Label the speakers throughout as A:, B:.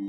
A: Oh,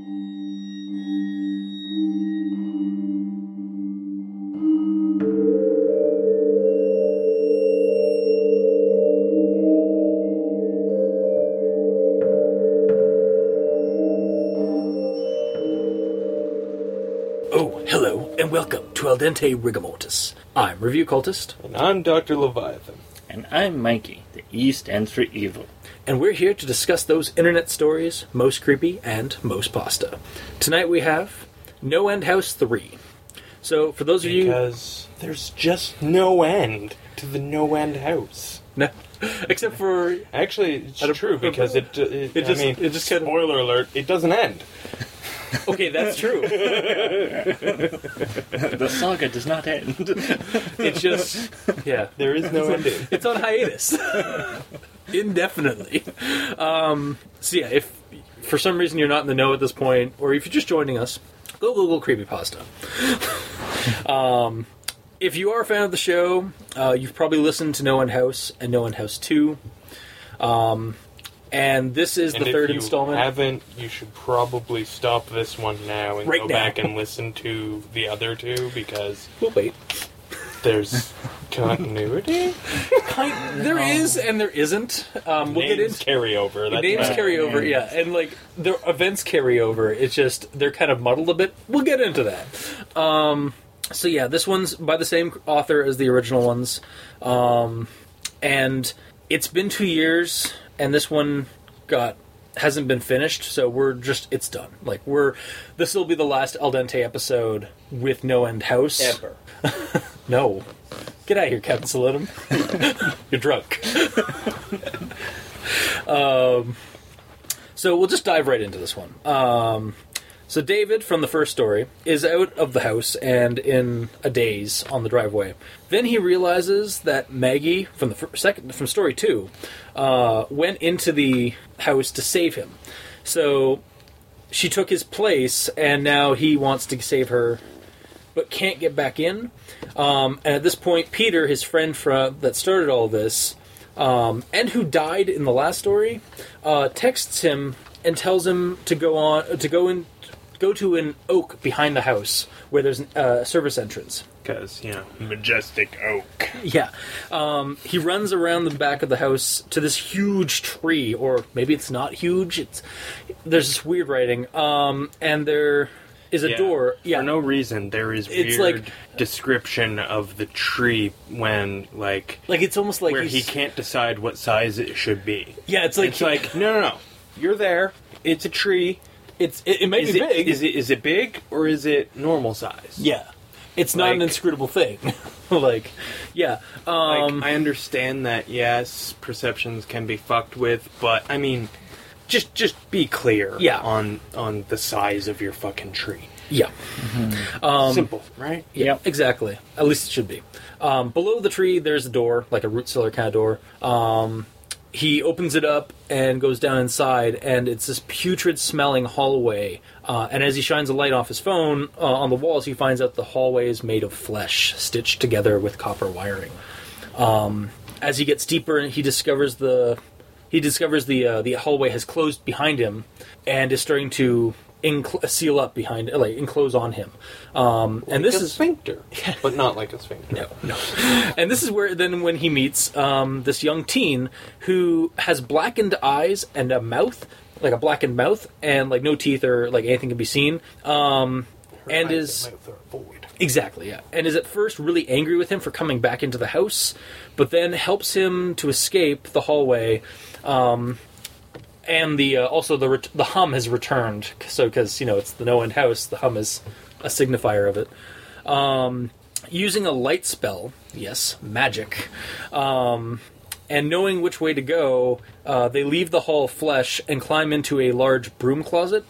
A: hello, and welcome to Al Dente Rigamortis. I'm Review Cultist,
B: And I'm Dr. Leviathan.
C: And I'm Mikey, the E stands for evil.
A: and we're here to discuss those internet stories most creepy and most pasta. Tonight we have No End House 3. So, for those of you.
B: Because there's just no end to the no end house.
A: No, except for.
B: Actually, it's true because it, it,
A: It just-
B: I mean,
A: it just kinda-
B: spoiler alert, it doesn't end.
A: Okay, that's true.
C: the saga does not end.
A: It's just. Yeah.
B: There is no ending.
A: It's on hiatus. Indefinitely. Um, so, yeah, if for some reason you're not in the know at this point, or if you're just joining us, go Google Creepypasta. um, if you are a fan of the show, uh, you've probably listened to No End House and No End House 2. Um, and this is
B: And
A: the
B: if
A: third
B: you
A: installment.
B: haven't, you should probably stop this one now and
A: Right
B: go
A: now.
B: back and listen to the other two because
A: We'll wait.
B: there's continuity.
A: Kind, there is and there isn't. Um, we'll get
B: Names
A: into
B: carry over. That's
A: names
B: right.
A: carry over, yeah, and like their events carry over. It's just they're kind of muddled a bit. We'll get into that. Um, so yeah, this one's by the same author as the original ones, um, and it's been two years, and this one got hasn't been finished. So we're just it's done. Like we're this will be the last Al Dente episode with No End House
C: Ever.
A: No. Get out of here, Captain Solitum. You're drunk. um, so we'll just dive right into this one. Um, so David from the first story is out of the house and in a daze on the driveway. Then he realizes that Maggie from the second from story two uh, went into the house to save him. So she took his place, and now he wants to save her but can't get back in. Um, and at this point, Peter, his friend from that started all this, um, and who died in the last story, uh, texts him and tells him to go on to go in, go to an oak behind the house where there's a uh, service entrance.
B: Because, you know, majestic oak.
A: Yeah. Um, he runs around the back of the house to this huge tree, or maybe it's not huge. It's there's this weird writing, um, and there is a
B: Yeah.
A: door. Yeah.
B: For no reason, there is
A: It's
B: weird
A: like-
B: description of the tree when, like,
A: like it's almost like
B: where
A: he's-
B: he can't decide what size it should be.
A: Yeah, it's like
B: It's like, no, no, no. You're there. It's a tree.
A: It's it, it may
B: Is
A: be
B: it,
A: big.
B: is it is it big or is it normal size?
A: Yeah, it's not an inscrutable thing. like, yeah, um,
B: Like, I understand that. Yes, perceptions can be fucked with, but I mean, just just be clear.
A: Yeah.
B: On on the size of your fucking tree.
A: yeah,
B: Simple, right?
A: yeah,
C: Yep.
A: exactly. At least it should be. Um, below the tree, there's a door, like a root cellar kind of door. Um, he opens it up and goes down inside, and it's this putrid-smelling hallway. Uh, and as he shines a light off his phone uh, on the walls, he finds out the hallway is made of flesh, stitched together with copper wiring. Um, as he gets deeper, he discovers the he discovers the uh, the hallway has closed behind him and is starting to encl- seal up behind, like enclose on him. Um, and this
B: Like a
A: is
B: sphincter, but not like a sphincter.
A: no, no. And this is where then when he meets um, this young teen who has blackened eyes and a mouth, like a blackened mouth, and like no teeth or like anything can be seen. Um, and is
B: and mouth are void.
A: Exactly, yeah. And is at first really angry with him for coming back into the house, but then helps him to escape the hallway. Um, and the uh, also the ret- the hum has returned. So because you know it's the no end house, the hum is a signifier of it. Um, using a light spell, yes, magic. Um, and knowing which way to go, uh, they leave the hall of flesh and climb into a large broom closet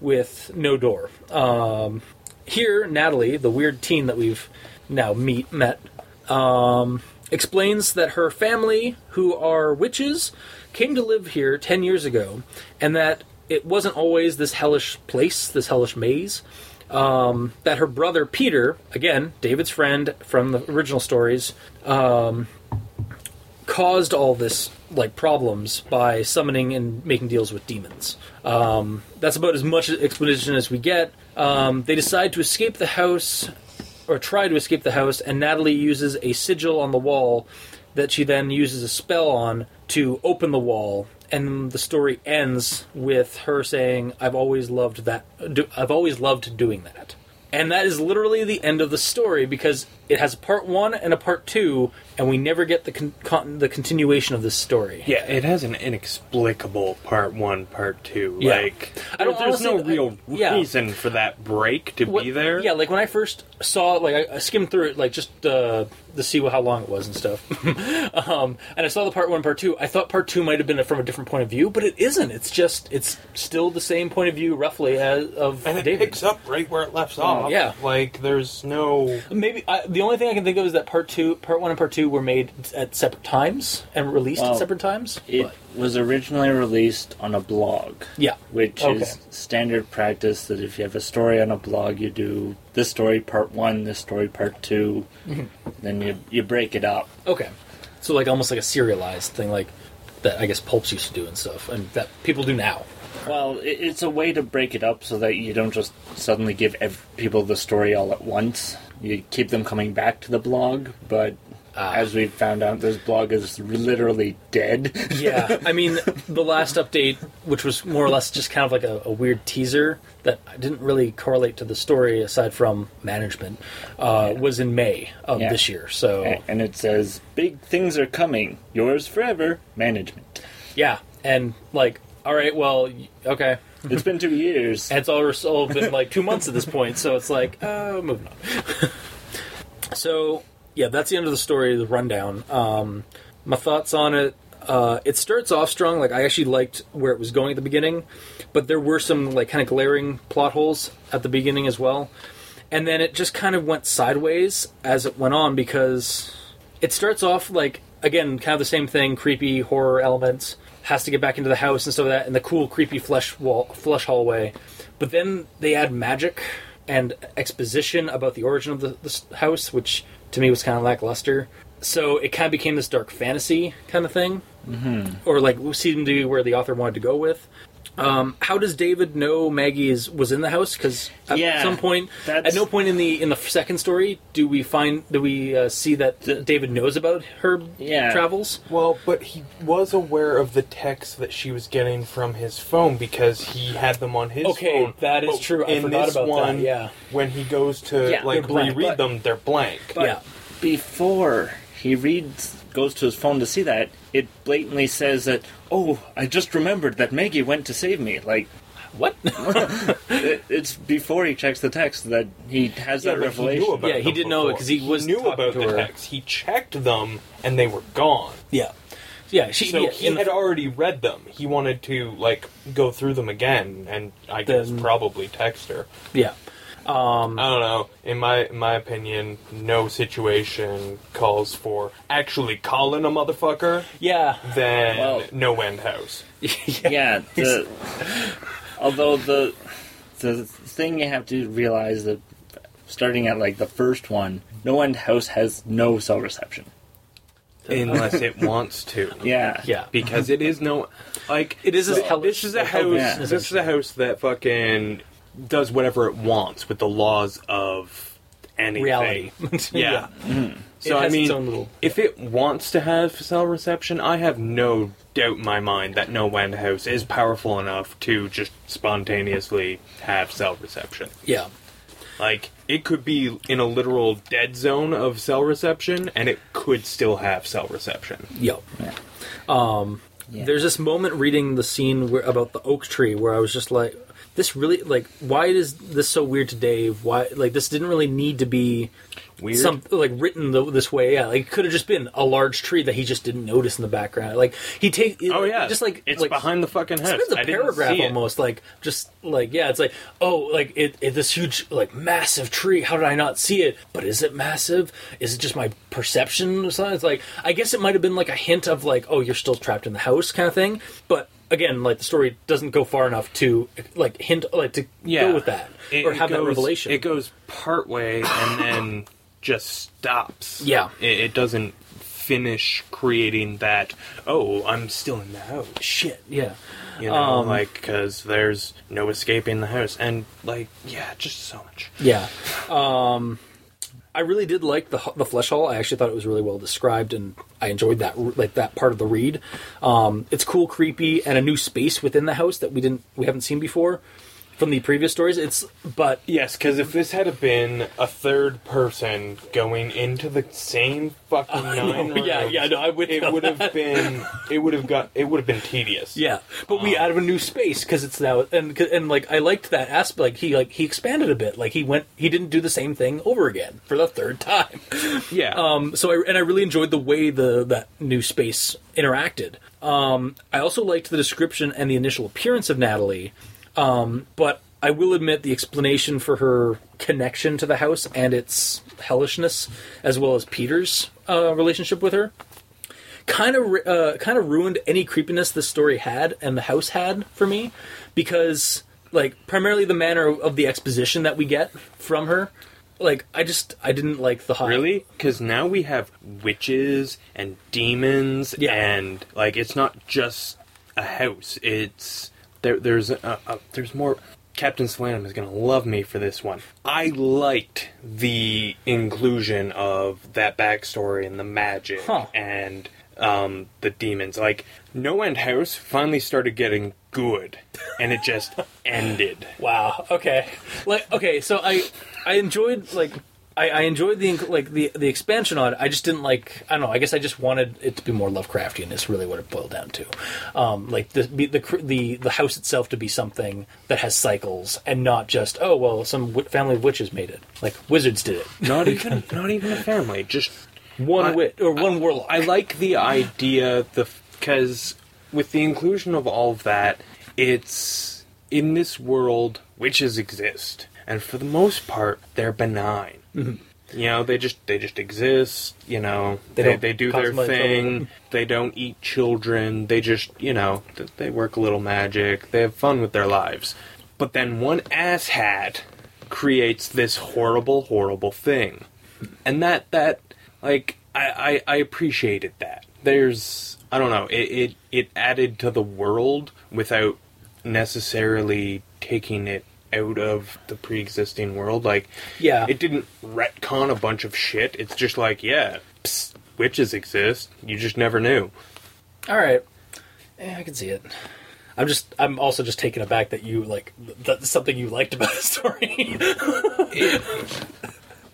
A: with no door. Um, here, Natalie, the weird teen that we've now meet met, um, explains that her family, who are witches, came to live here ten years ago, and that it wasn't always this hellish place, this hellish maze. Um, that her brother Peter, again David's friend from the original stories, um, caused all this like problems by summoning and making deals with demons. Um, that's about as much explanation as we get. Um, they decide to escape the house, or try to escape the house, and Natalie uses a sigil on the wall that she then uses a spell on to open the wall. And the story ends with her saying, "I've always loved that. Do, I've always loved doing that." And that is literally the end of the story because it has a part one and a part two, and we never get the con- con- the continuation of this story.
B: Yeah, it has an inexplicable part one, part two.
A: Yeah.
B: Like,
A: I don't
B: there's no real
A: I- yeah.
B: reason for that break to
A: What-
B: be there.
A: Yeah, like when I first saw it, like I, I skimmed through it, like just uh, to see how long it was and stuff. um, and I saw the part one, part two. I thought part two might have been from a different point of view, but it isn't. It's just it's still the same point of view, roughly, as of
B: and it
A: David.
B: picks up right where it left off.
A: yeah.
B: like there's no.
A: Maybe I, the only thing I can think of is that part two, part one, and part two were made at separate times and released
C: Well,
A: at separate times.
C: It
A: But-
C: was originally released on a blog,
A: yeah,
C: which
A: Okay.
C: is standard practice that if you have a story on a blog, you do this story part one, this story part 2
A: Mm-hmm.
C: then you you break it up.
A: okay. So like almost like a serialized thing, like that I guess pulps used to do and stuff, and that people do now.
C: Well, it, it's a way to break it up so that you don't just suddenly give ev- people the story all at once. You keep them coming back to the blog, but
A: Ah.
C: as we found out, this blog is literally dead.
A: Yeah, I mean, the last update, which was more or less just kind of like a, a weird teaser that didn't really correlate to the story aside from management, uh, was in May of
C: Yeah.
A: this year. So,
C: and it says, "Big things are coming. Yours forever, management."
A: yeah, and like, all right, well, okay.
C: It's been two years.
A: It's all, all been like two months at this point, so it's like, uh, moving on. so, yeah, that's the end of the story, the rundown. Um, my thoughts on it. Uh, it starts off strong. Like I actually liked where it was going at the beginning, but there were some like kind of glaring plot holes at the beginning as well. And then it just kind of went sideways as it went on because it starts off like again kind of the same thing, creepy horror elements. Has to get back into the house and stuff like that, and the cool creepy flesh wall, flesh hallway. But then they add magic and exposition about the origin of the, this house, which to me was kind of lackluster. So it kind of became this dark fantasy kind of thing, mm-hmm. or like seemed to be where the author wanted to go with. Um, how does David know Maggie is was in the house? Because at
C: Yeah,
A: some point,
C: that's-
A: at no point in the in the second story do we find do we uh, see that David knows about her
C: Yeah.
A: travels.
B: Well, but he was aware of the texts that she was getting from his phone because he had them on his
A: Okay,
B: phone.
A: that is
B: But
A: true. I
B: in
A: forgot
B: this
A: about that,
B: one,
A: yeah.
B: when he goes to
C: Yeah,
B: like
A: they're blank,
B: reread
C: but-
B: them, they're blank.
C: But
A: Yeah.
C: before he reads, goes to his phone to see that, it blatantly says that, oh, I just remembered that Maggie went to save me. Like,
A: What?
C: it, it's before he checks the text that he has
B: Yeah,
C: that
B: but he knew
C: revelation.
B: about
A: Yeah, he
B: them
A: did know it because he was
B: knew
A: talking
B: about
A: to
B: the
A: her.
B: text. He checked them and they were gone.
A: yeah, yeah. She
B: So
A: yeah,
B: he
A: in the-
B: had already read them. He wanted to like go through them again, and I guess
A: Then-
B: probably text her.
A: yeah.
B: Um, I don't know. In my in my opinion, no situation calls for actually calling a motherfucker
A: Yeah,
B: than
C: Well-
B: no end house.
C: yeah, the, although the the thing you have to realize that starting at like the first one, No End House has no cell reception.
B: Unless it wants to.
C: Yeah,
A: yeah.
B: Because it is no like
A: It is a
B: th-
A: hell-
B: this is a house
C: Yeah.
B: this is a house that fucking does whatever it wants with the laws of anything.
A: Reality.
B: Yeah.
A: It
B: So I
A: has its
B: mean,
A: own little-
B: if it wants to have cell reception, I have no doubt in my mind that No End House is powerful enough to just spontaneously have cell reception.
A: yeah.
B: Like it could be in a literal dead zone of cell reception, and it could still have cell reception.
A: Yep.
C: Yeah.
A: Um,
C: Yeah.
A: There's this moment reading the scene where, about the oak tree where I was just like, this really like, why is this so weird to Dave? Why like this didn't really need to be
B: Weird.
A: some like written the, this way. Yeah, like it could have just been a large tree that he just didn't notice in the background. Like he take
B: Oh yeah,
A: just like
B: it's
A: like,
B: behind the fucking house.
A: It's a
B: I
A: paragraph almost like just like yeah it's like oh like it, it this huge like massive tree how did i not see it but is it massive is it just my perception or something it's like i guess it might have been like a hint of like oh you're still trapped in the house kind of thing but again like the story doesn't go far enough to like hint like to
B: Yeah,
A: go with that
B: It-
A: or
B: it
A: have that
B: goes-
A: revelation
B: It goes part way and then just stops.
A: Yeah.
B: it, it doesn't finish creating that. Oh, I'm still in the house.
A: Shit, yeah.
B: You know,
A: Um,
B: like because there's no escaping the house, and like yeah, just so much.
A: Yeah. Um, I really did like the the flesh hall. I actually thought it was really well described, and I enjoyed that like that part of the read. Um, it's cool, creepy, and a new space within the house that we didn't we haven't seen before from the previous stories. It's but
B: Yes, because if this had been a third person going into the same fucking nine rooms,
A: yeah, yeah, no, I would
B: it would have been it would have got it would have been tedious.
A: Yeah, but we added a new space because it's now and and like I liked that aspect. Like he like he expanded a bit. Like he went he didn't do the same thing over again for the third time.
B: yeah.
A: Um, so I and I really enjoyed the way the that new space interacted. Um, I also liked the description and the initial appearance of Natalie. Um, but I will admit the explanation for her connection to the house and its hellishness, as well as Peter's uh, relationship with her, kind of uh, kind of ruined any creepiness the story had and the house had for me, because like primarily the manner of the exposition that we get from her. Like I just I didn't like the high
B: Really? Because now we have witches and demons,
A: Yeah.
B: and like it's not just a house. It's there. There's a, a, there's more. Captain Slanum is gonna love me for this one. I liked the inclusion of that backstory and the magic
A: Huh.
B: and um, the demons. Like No End House finally started getting good, and it just ended.
A: Wow. Okay. Like okay, so I I enjoyed like I, I enjoyed the like the the expansion on it. I just didn't like I don't know. I guess I just wanted it to be more Lovecraftian. Is really what it boiled down to. Um, like the the the the house itself to be something that has cycles and not just oh well some w- family of witches made it. Like wizards did it.
B: Not even not even a family. Just
A: One
B: I-
A: wit or one warlock.
B: I like the idea the because with the inclusion of all of that, it's in this world witches exist, and for the most part, they're benign. Mm-hmm. You know, they just they just exist. You know,
A: They
B: they
A: don't
B: they, do their thing. They don't eat children. They just you know they work a little magic. They have fun with their lives. But then one asshat creates this horrible, horrible thing, and that that like I I, I appreciated that. There's I don't know it, it it added to the world without necessarily taking it out of the pre-existing world. Like
A: Yeah.
B: it didn't retcon a bunch of shit. It's just like yeah, psst, witches exist. You just never knew.
A: All right. Yeah, I can see it. I'm just I'm also just taken aback that you like that's something you liked about the story.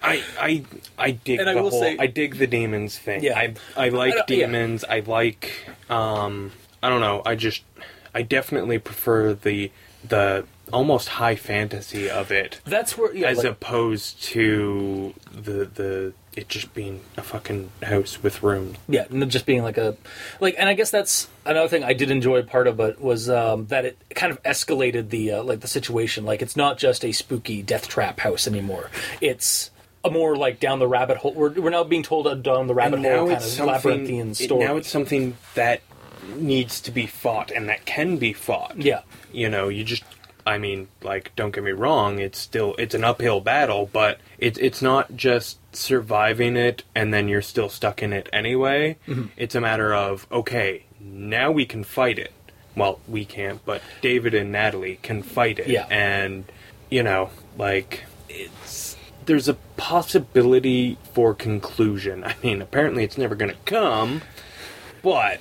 B: I I I dig
A: And I
B: the
A: will
B: whole.
A: say-
B: I dig the demons thing.
A: Yeah.
B: I I like
A: I don't- yeah.
B: demons. I like. Um. I don't know. I just. I definitely prefer the the almost high fantasy of it
A: that's where yeah,
B: as
A: like-
B: opposed to the the it just being a fucking house with rooms.
A: Yeah, and just being like a like, and I guess that's another thing I did enjoy. Part of it was um, that it kind of escalated the uh, like the situation. Like, it's not just a spooky death trap house anymore. It's a more like down the rabbit hole. We're, we're now being told a down the rabbit hole kind of labyrinthian
B: it-
A: story.
B: now it's something that needs to be fought and that can be fought.
A: yeah,
B: you know you just i mean like don't get me wrong it's still it's an uphill battle but it's it's not just surviving it and then you're still stuck in it anyway
A: Mm-hmm.
B: it's a matter of okay now we can fight it well we can't but david and natalie can fight it
A: Yeah.
B: and you know like it's there's a possibility for conclusion i mean apparently it's never going to come but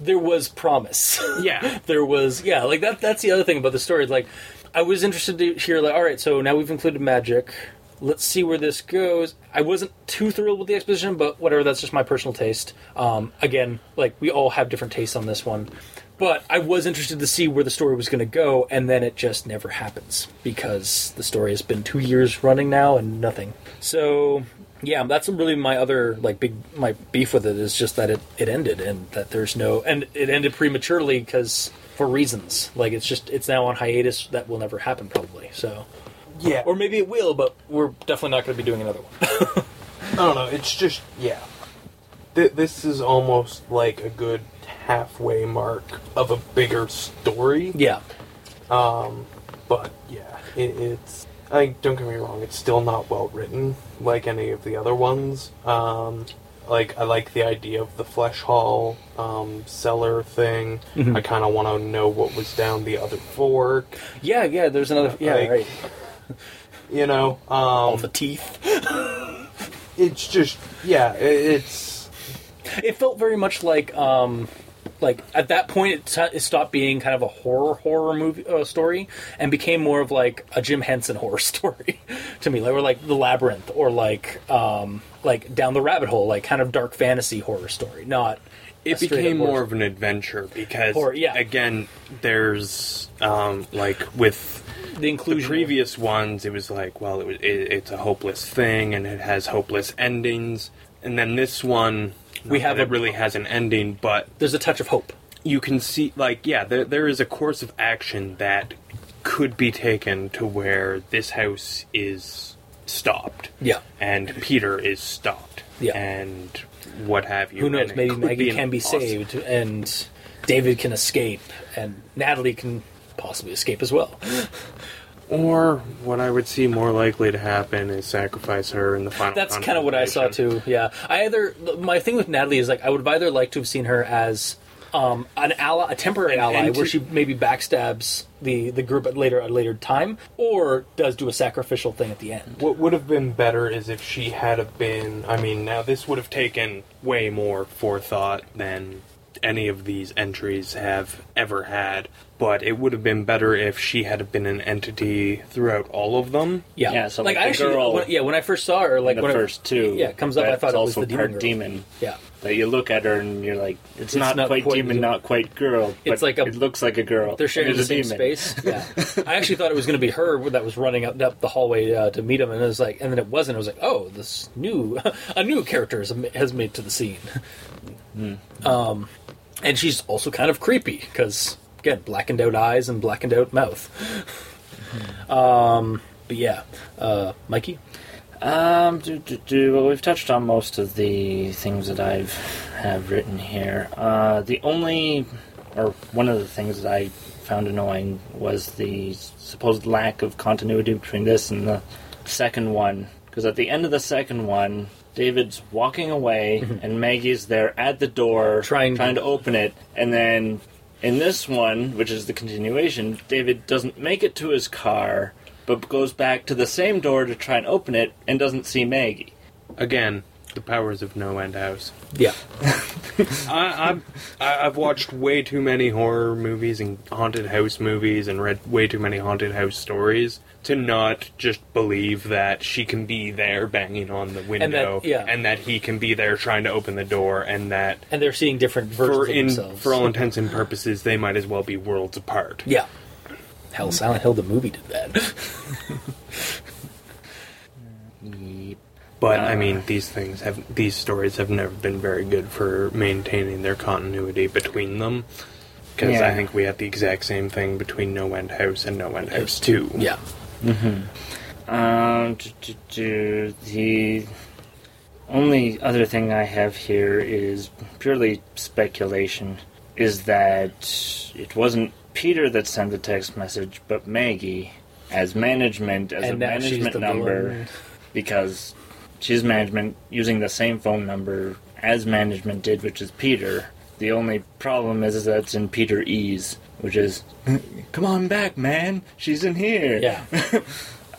A: there was promise.
B: yeah.
A: There was yeah like that that's the other thing about the story like i was interested to hear like all right so now we've included magic. Let's see where this goes. I wasn't too thrilled with the exposition but whatever that's just my personal taste. Um, again like we all have different tastes on this one. But i was interested to see where the story was going to go and then it just never happens because the story has been two years running now and nothing. So yeah that's really my other like big my beef with it is just that it, it ended and that there's no and it ended prematurely because for reasons like it's just it's now on hiatus that will never happen probably so
B: yeah
A: or maybe it will but we're definitely not going to be doing another one
B: I don't know. It's just yeah. Th- this is almost like a good halfway mark of a bigger story.
A: yeah Um,
B: But yeah, it, it's. I don't get me wrong. It's still not well written like any of the other ones. Um, like I like the idea of the flesh hall um, cellar thing.
A: Mm-hmm.
B: I kind of want to know what was down the other fork.
A: Yeah, yeah. There's another. Yeah,
B: Like-
A: right.
B: You know,
A: All
B: um,
A: the teeth.
B: it's just yeah, it, it's
A: It felt very much like, um, like at that point, it, t- it stopped being kind of a horror horror movie uh, story and became more of like a Jim Henson horror story to me, like or like the Labyrinth or like um, like Down the Rabbit Hole, like kind of dark fantasy horror story, not.
B: it became
A: horror
B: more of an adventure because
A: Or- yeah.
B: again, there's um, like with
A: the
B: the
A: inclusion. of-
B: previous ones, it was like, well, it was, it, it's a hopeless thing and it has hopeless endings. And then this one,
A: We have a-
B: it really has an ending, but
A: there's a touch of hope.
B: you can see, like, yeah, there, there is a course of action that could be taken to where this house is stopped
A: Yeah.
B: and Peter is stopped.
A: Yeah.
B: And what have you.
A: Who knows? Maybe Maggie
B: an
A: can be
B: awesome-
A: saved, and David can escape, and Natalie can possibly escape as well.
B: Or what I would see more likely to happen is sacrifice her in the final.
A: That's kind of what I saw too. Yeah, I either my thing with Natalie is like I would have either liked to have seen her as um, an ally, a temporary
B: And-
A: ally,
B: and
A: where
B: to-
A: she maybe backstabs the the group at later at a later time, or does do a sacrificial thing at the end.
B: What would have been better is if she had have been. I mean, now this would have taken way more forethought than any of these entries have ever had. But it would have been better if she had been an entity throughout all of them.
A: Yeah,
C: Yeah, so
A: like,
C: like
A: I
C: the
A: actually,
C: girl
A: when, yeah, when I first saw her, like
C: the
A: when
C: first
A: I,
C: two.
A: yeah, it comes up. I thought it was
C: also
A: the demon
C: part
A: girl.
C: demon.
A: Yeah,
C: That you look at her and you're like, it's, not,
A: not
C: quite
A: quite
C: demon,
A: demon.
C: not quite girl. But
A: It's like a-
C: it looks like a girl.
A: they're sharing the same
C: demon.
A: space. Yeah, I actually thought it was going to be her that was running up, up the hallway uh, to meet him, and it was like, and then it wasn't. I was like, oh, this new, a new character has, has made to the scene. Um, and she's also kind of creepy because again, blackened out eyes and blackened out mouth. um, but yeah, uh, Mikey.
C: Um, do, do, do, well, we've touched on most of the things that I've have written here. Uh, the only, or one of the things that I found annoying was the supposed lack of continuity between this and the second one. Because at the end of the second one, David's walking away, and Maggie's there at the door
A: Trying to-
C: trying to open it, and then in this one, which is the continuation, David doesn't make it to his car, but goes back to the same door to try and open it and doesn't see Maggie.
B: Again, the powers of No End House.
A: Yeah,
B: I, I've I- I've watched way too many horror movies and haunted house movies and read way too many haunted house stories to not just believe that she can be there banging on the window
A: yeah.
B: and that he can be there trying to open the door and that
A: and they're seeing different versions
B: for
A: of
B: in
A: themselves.
B: for all intents and purposes they might as well be worlds apart.
A: yeah. Hell, Silent Hill the movie did that.
B: But I mean, these things have these stories have never been very good for maintaining their continuity between them. Because
C: Yeah.
B: I think we had the exact same thing between No End House and No End House Two.
A: yeah,
C: Um, do, do, do, the only other thing I have here is purely speculation. Is that it wasn't Peter that sent the text message, but Maggie as management as a
A: and now
C: management number
A: villain.
C: because she's management using the same phone number as management did, which is Peter. The only problem is, is that it's in Peter E's, which is, come on back, man, she's in here.
A: Yeah,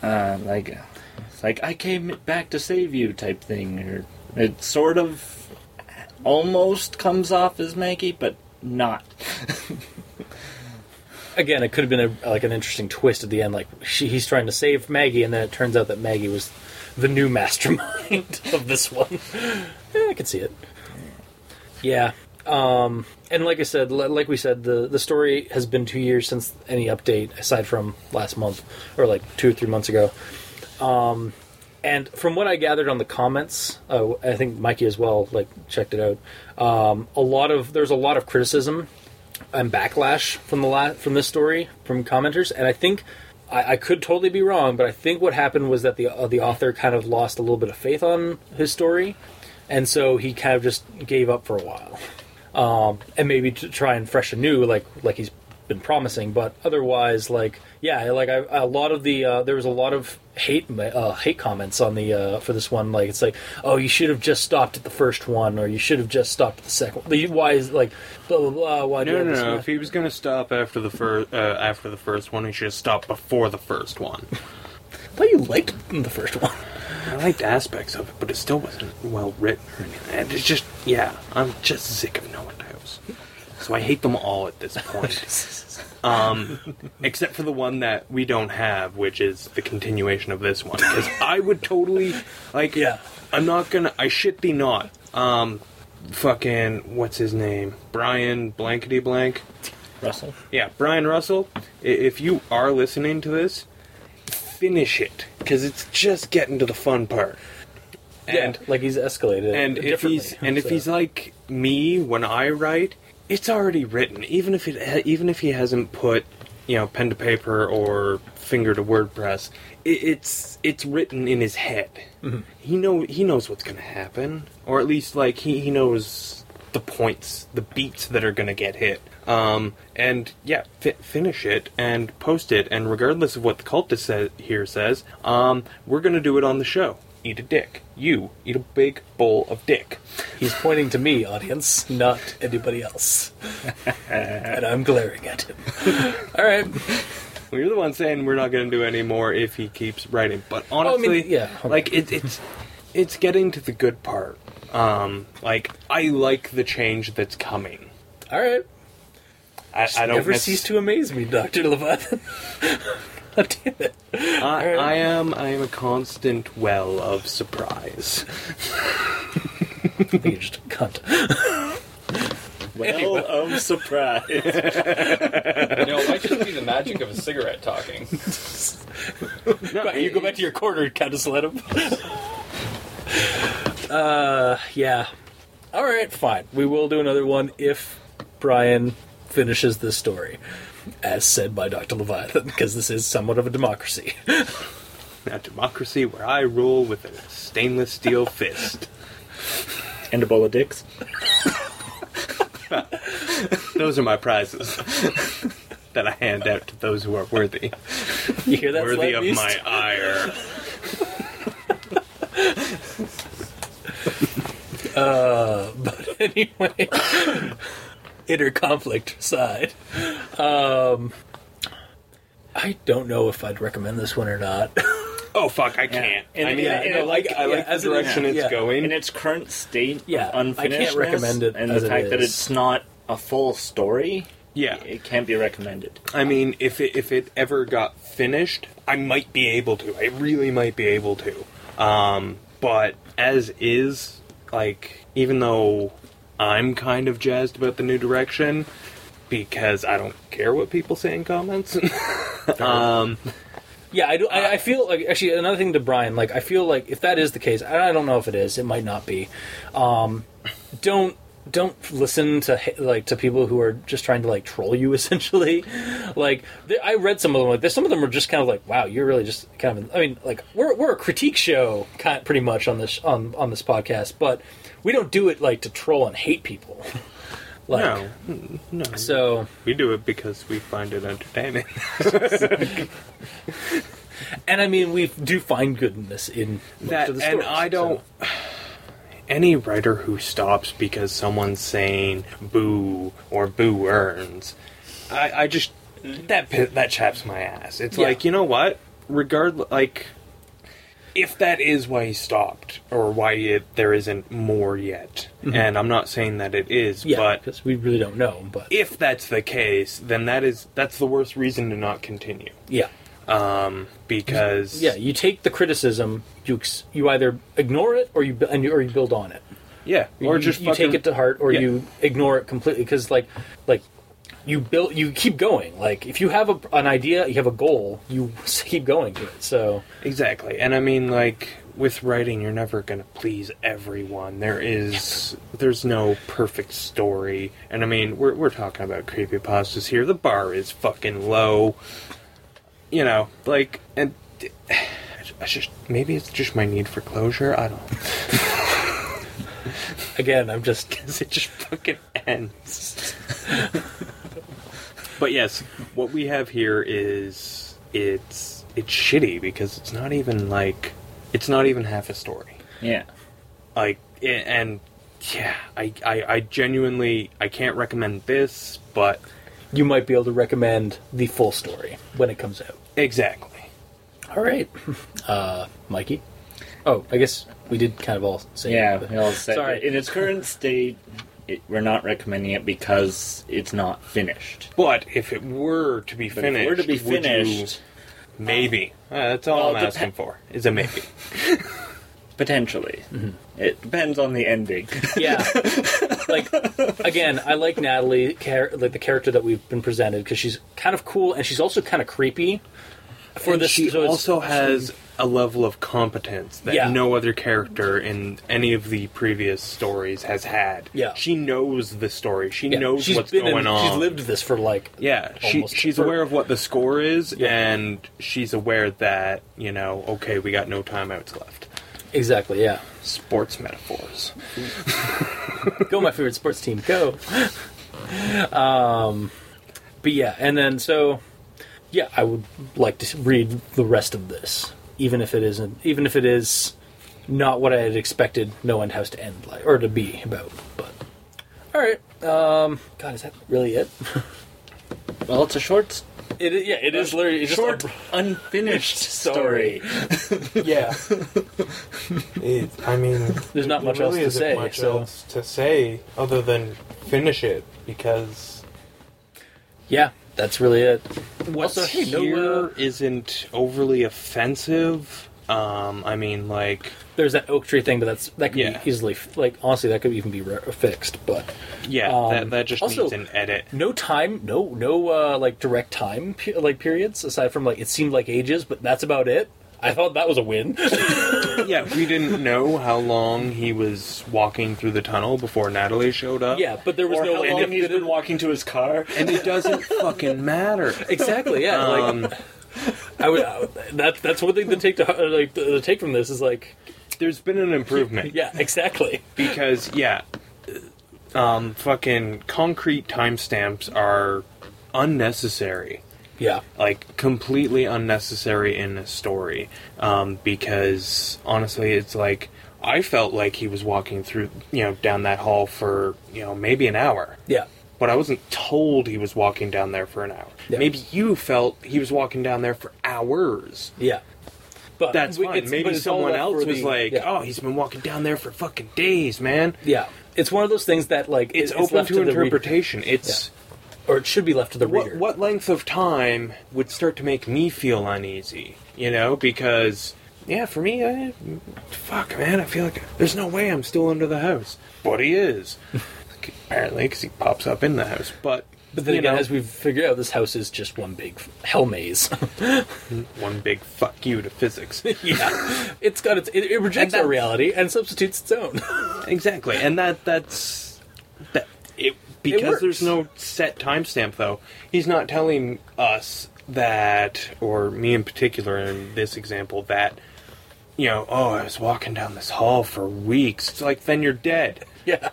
C: Uh, like, it's like I came back to save you type thing, or it sort of almost comes off as Maggie, but not.
A: again, it could have been a, like an interesting twist at the end. Like she, he's trying to save Maggie, and then it turns out that Maggie was the new mastermind of this one. Yeah, I could see it. Yeah, um, and like I said, like we said, the the story has been two years since any update, aside from last month or like two or three months ago. Um, and from what I gathered on the comments, uh, I think Mikey as well like checked it out. Um, a lot of there's a lot of criticism and backlash from the la- from this story from commenters, and I think I, I could totally be wrong, but I think what happened was that the uh, the author kind of lost a little bit of faith on his story, and so he kind of just gave up for a while, um, and maybe to try and fresh anew, like like he's been promising. But otherwise, like yeah, like I, a lot of the uh, there was a lot of hate uh, hate comments on the uh, for this one. Like it's like oh you should have just stopped at the first one or you should have just stopped at the second. Why is like blah blah blah. Why
B: No, no, no. If he was gonna stop after the first, uh, after the first one, he should have stopped before the first one.
A: I thought you liked the first one.
B: I liked aspects of it, but it still wasn't well written or anything. And it's just, yeah, I'm just sick of no one knows. So I hate them all at this point. um, except for the one that we don't have, which is the continuation of this one. Because I would totally, like,
A: Yeah.
B: I'm not gonna, I shit thee not. Um, fucking, what's his name? Brian Blankety Blank.
C: Russell.
B: Yeah, Brian Russell, if you are listening to this, finish it because it's just getting to the fun part. And
A: yeah, like he's escalated.
B: and if he's and if he's like me when I write, it's already written. Even if it even if he hasn't put you know pen to paper or finger to WordPress, it, it's it's written in his head. He know he knows what's going to happen, or at least like he he knows the points, the beats that are going to get hit. Um, and yeah, fi- finish it and post it. And regardless of what the cultist sa- here says, um, we're going to do it on the show. Eat a dick. You eat a big bowl of dick.
A: He's pointing to me, audience, not anybody else. and I'm glaring at him. All right.
B: Well, you're the one saying we're not going to do any more if he keeps writing. But
A: Oh, I
B: honestly,
A: mean, yeah.
B: like it, it's it's getting to the good part. Um, like I like the change that's coming.
A: All right.
B: I, I don't
A: Never
B: nec-
A: cease to amaze me, Doctor Leviathan. God damn it!
B: I,
A: Alright.
B: I am I am a constant well of surprise.
A: I think you're just a cunt.
C: Well, I'm surprised.
D: You know, it might just be the magic of a cigarette talking.
B: No,
A: you go back to your corner, Countess let him. uh, yeah. All right, fine. We will do another one if Brian finishes this story, as said by Doctor Leviathan, because this is somewhat of a democracy.
B: a democracy where I rule with a stainless steel fist.
C: and a bowl of dicks.
B: Those are my prizes that I hand out to those who are worthy,
A: You hear that?
B: worthy of
A: Beast?
B: my ire.
A: Uh, but anyway, inner conflict aside, um, I don't know if I'd recommend this one or not.
B: Oh fuck, I can't.
C: And-
B: I mean,
C: and-
B: I,
C: and
B: I like
A: like-
B: I like
A: as
B: the
A: it is,
B: direction it's
A: yeah.
B: going.
C: In its current state
A: Yeah,
C: of
A: I can't recommend it
C: and
A: as
C: the
A: it
C: fact that
A: is.
C: it's not a full story,
B: yeah,
C: it can't be recommended.
B: I mean, if it if it ever got finished, I might be able to. I really might be able to. Um, but as is, like, even though I'm kind of jazzed about the new direction because I don't care what people say in comments. um,
A: Yeah, I, do, I, I feel like actually another thing to Brian. Like, I feel like if that is the case, I don't know if it is. It might not be. Um, don't don't listen to like to people who are just trying to like troll you. Essentially, like they, I read some of them. Like there's some of them are just kind of like, wow, you're really just kind of. I mean, like we're we're a critique show, kind of, pretty much on this on on this podcast, but we don't do it like to troll and hate people. like
B: no, no.
A: so.
B: we do it because we find it entertaining.
A: And I mean, we do find goodness in
B: that
A: of the
B: and I don't.
A: so.
B: Any writer who stops because someone's saying "boo" or "boo earns," I, I just that that chaps my ass. It's
A: Yeah.
B: like you know what? Regardless, like if that is why he stopped or why it, there isn't more yet, and I'm not saying that it is,
A: Mm-hmm. Yeah,
B: but
A: because we really don't know. But
B: if that's the case, then that is that's the worst reason to not continue.
A: yeah,
B: Um, because
A: yeah, you take the criticism, you ex- you either ignore it or you and you, or you build on it,
B: yeah, or
A: you,
B: just
A: you
B: fucking,
A: take it to heart or
B: yeah.
A: you ignore it completely. Because like like you build, you keep going. Like if you have a, an idea, you have a goal, you keep going to it. So
B: Exactly. And I mean like with writing you're never going to please everyone. There is there's no perfect story. And I mean we're we're talking about creepypastas here. The bar is fucking low. You know, like and I just maybe it's just my need for closure. I don't
A: again, I'm just
B: cuz it just fucking ends. But yes, what we have here is it's it's shitty because it's not even like it's not even half a story.
C: Yeah.
B: Like and yeah, I, I I genuinely I can't recommend this, but
A: You might be able to recommend the full story when it comes out.
B: exactly.
A: All right, uh, Mikey. Oh, I guess we did kind of all say.
C: Yeah,
A: it, but-
C: we all said
A: Sorry.
C: that in its current state, it, we're not recommending it because it's not finished.
B: But if it were to be
C: But
B: finished,
C: if it were to be
B: would you-
C: finished,
B: maybe. Uh, that's all
C: Well,
B: I'm
C: depe-
B: asking for. Is a maybe.
C: potentially,
A: Mm-hmm.
C: it depends on the ending.
A: Yeah, like again, I like Natalie, char- like the character that we've been presented because she's kind of cool and she's also kind of creepy. For
B: And
A: this,
B: she
A: so it's-
B: also has a level of competence that
A: Yeah.
B: no other character in any of the previous stories has had.
A: Yeah.
B: she knows the story. She
A: yeah,
B: knows
A: she's
B: what's
A: been
B: going
A: in,
B: on.
A: She's lived this for like
B: Yeah, she, she's
A: for-
B: aware of what the score is,
A: Yeah.
B: and she's aware that you know, okay, we got no timeouts left.
A: exactly. Yeah,
B: Sports metaphors.
A: go my favorite sports team, go. Um, but yeah, and then so yeah, I would like to read the rest of this, even if it isn't, even if it is not what I had expected. No End House to end like or to be about. But all right, um, God, is that really it?
C: well, it's a short,
A: It is, yeah, it is literally just
C: short,
A: a-
C: unfinished
A: Story.
C: story.
A: yeah.
B: It, I mean,
A: There's not much else to say, Much so-
B: to say other than finish it because
A: Yeah, that's really it.
B: what's
A: Also, hey,
B: here isn't overly offensive. Um, I mean, like,
A: There's that oak tree thing, but that's that could
B: Yeah.
A: be easily like honestly that could even be re- fixed. But
B: yeah,
A: Um,
B: that, that just
A: also-
B: needs an edit.
A: no time, no no uh, like direct time pe- like periods aside from like it seemed like ages, but that's about it. I thought that was a win.
B: yeah, we didn't know how long he was walking through the tunnel before Natalie showed up.
A: yeah, but there was
C: Or
A: no
C: how
A: and
C: long
A: if
C: he's
A: it-
C: been walking to his car.
B: and it doesn't fucking matter.
A: Exactly. Yeah.
B: Um,
A: like I would. I would- that that's one thing to take to like to take from this is like
B: There's been an improvement.
A: yeah exactly
B: because yeah um fucking concrete timestamps are unnecessary
A: yeah
B: like completely unnecessary in a story um because honestly it's like i felt like he was walking through you know down that hall for you know maybe an hour
A: yeah
B: but i wasn't told he was walking down there for an hour
A: Yeah.
B: maybe you felt he was walking down there for hours
A: yeah. But
B: that's
A: we-
B: fine.
A: it's-
B: Maybe
A: it's
B: someone else was
A: the-
B: like,
A: yeah.
B: "Oh, he's been walking down there for fucking days, man."
A: yeah. It's one of those things that like
B: It's,
A: it-
B: open to,
A: the reader-
B: interpretation. It's
A: or it should be left to the
B: what,
A: reader.
B: what length of time would start to make me feel uneasy? You know, because yeah, for me, I, fuck, man, I feel like there's no way I'm still under the house, but he is. Apparently, because he pops up in the house, but.
A: But then
B: you
A: again,
B: know,
A: as we figure out, this house is just one big hell maze.
B: one big fuck you to physics.
A: yeah, it's got its it, it rejects our reality and substitutes its own.
B: exactly, and that that's that because there's no set timestamp though. He's not telling us that, or me in particular in this example, that you know, oh, I was walking down this hall for weeks. It's like then you're dead
A: yeah,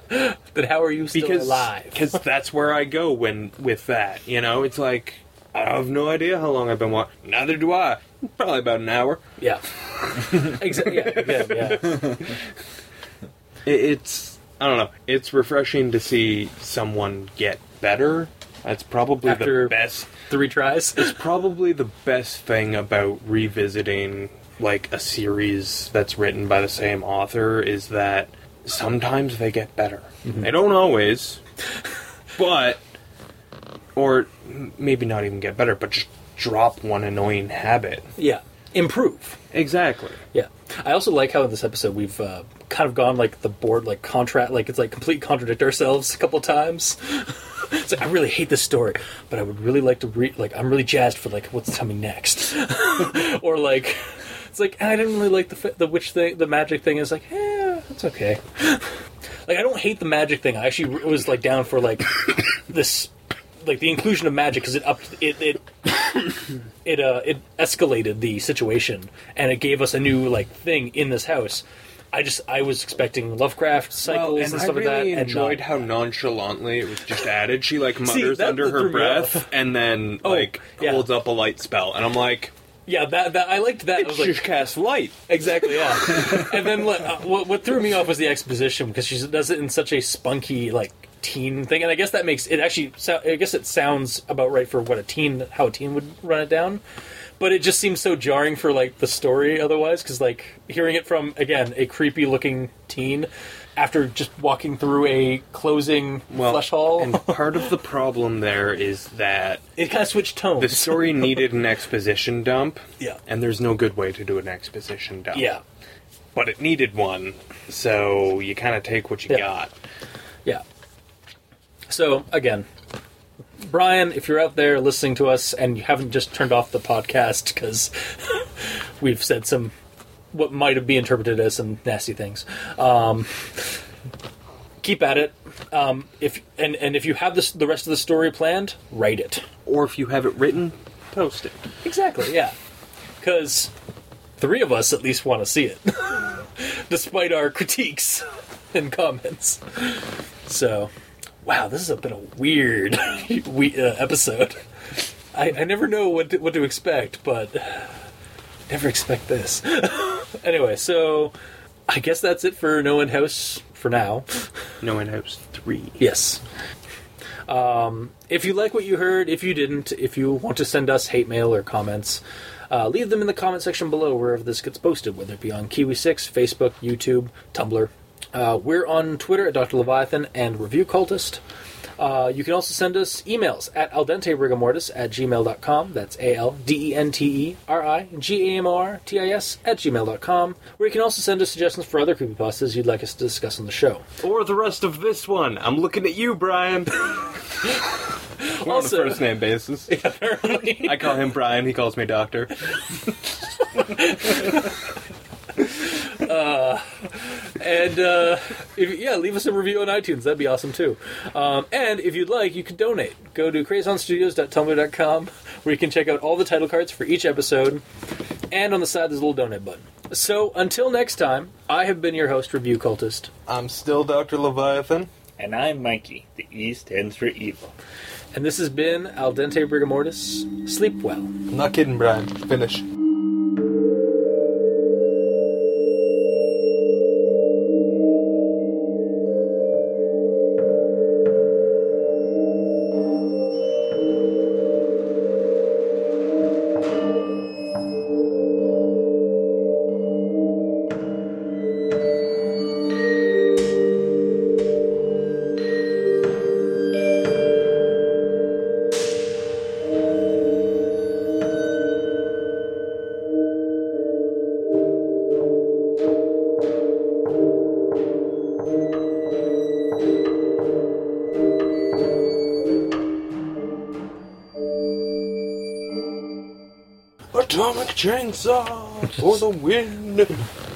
A: but how are you still
B: because
A: alive?
B: because that's where I go when with that. You know, it's like. I have no idea how long I've been walking. Neither do I. Probably about an hour.
A: yeah, exactly. Yeah, yeah, yeah.
B: It, it's I don't know. It's refreshing to see someone get better. That's probably
A: After-
B: the best.
A: Three tries.
B: It's probably the best thing about revisiting like a series that's written by the same author is that sometimes they get better. They don't always, but or maybe not even get better, but just drop one annoying habit.
A: Yeah, improve.
B: Exactly.
A: Yeah, I also like how in this episode we've uh, kind of gone like the board like contract like it's like complete contradict ourselves a couple times. it's like I really hate this story, but I would really like to read. Like I'm really jazzed for like what's coming next, or like it's like I didn't really like the the witch thing, the magic thing. Is like yeah, it's okay. like I don't hate the magic thing. I actually was like down for like this. Like the inclusion of magic because it up it it it uh it escalated the situation and it gave us a new like thing in this house I just I was expecting Lovecraft cycles
B: Well,
A: and,
B: and I
A: stuff like
B: really
A: that.
B: enjoyed
A: and not-
B: how nonchalantly it was just added. She like mutters
A: that
B: under her breath and then
A: Oh,
B: like
A: yeah.
B: holds up a light spell, and I'm like,
A: yeah, that, that I liked that. I
B: it
A: was
B: just
A: like,
B: cast light.
A: exactly, yeah. and then what, uh, what what threw me off was the exposition because she does it in such a spunky like teen thing, and I guess that makes it actually. I guess it sounds about right for what a teen how a teen would run it down. But it just seems so jarring for like the story otherwise, because like hearing it from again a creepy looking teen after just walking through a closing flesh hall,
B: and part of the problem there is that
A: it kind of switched tones.
B: the story needed an exposition dump,
A: yeah,
B: and there's no good way to do an exposition dump.
A: yeah,
B: but it needed one, so you kind of take what you
A: Yeah.
B: got.
A: yeah. So again, Brian, if you're out there listening to us and you haven't just turned off the podcast because we've said some what might have been interpreted as some nasty things, um, keep at it. Um, if and and if you have this the rest of the story planned, write it.
B: Or if you have it written, post it.
A: Exactly, yeah. Because three of us at least want to see it, despite our critiques and comments. So, wow, this has been a weird we, uh, episode. I, I never know what to, what to expect, but never expect this. anyway, so I guess that's it for No End House for now.
B: No End House 3.
A: Yes. Um, if you like what you heard, if you didn't, if you want to send us hate mail or comments, uh, leave them in the comment section below wherever this gets posted, whether it be on Kiwi6, Facebook, YouTube, Tumblr. Uh, we're on Twitter at Dr. Leviathan and Review Cultist. Uh, you can also send us emails at aldenterigamortis at gmail.com. That's A L D E N T E R I G A M O R T I S at gmail.com, where you can also send us suggestions for other creepypastas you'd like us to discuss on the show.
B: Or the rest of this one. I'm looking at you, Brian. We're
A: Also-
B: on a first name basis.
A: Apparently.
B: I call him Brian, he calls me Doctor.
A: And uh, if, yeah, leave us a review on iTunes. That'd be awesome too. Um, and if you'd like, you can donate. Go to crazonstudios.tumblr.com where you can check out all the title cards for each episode. And on the side, there's a little donate button. So until next time, I have been your host, Review Cultist.
B: I'm still Dr. Leviathan.
C: And I'm Mikey. The E stands for evil.
A: And this has been Al Dente Rigamortis. Sleep well.
B: I'm not kidding, Brian. Finish. Chainsaw for the win.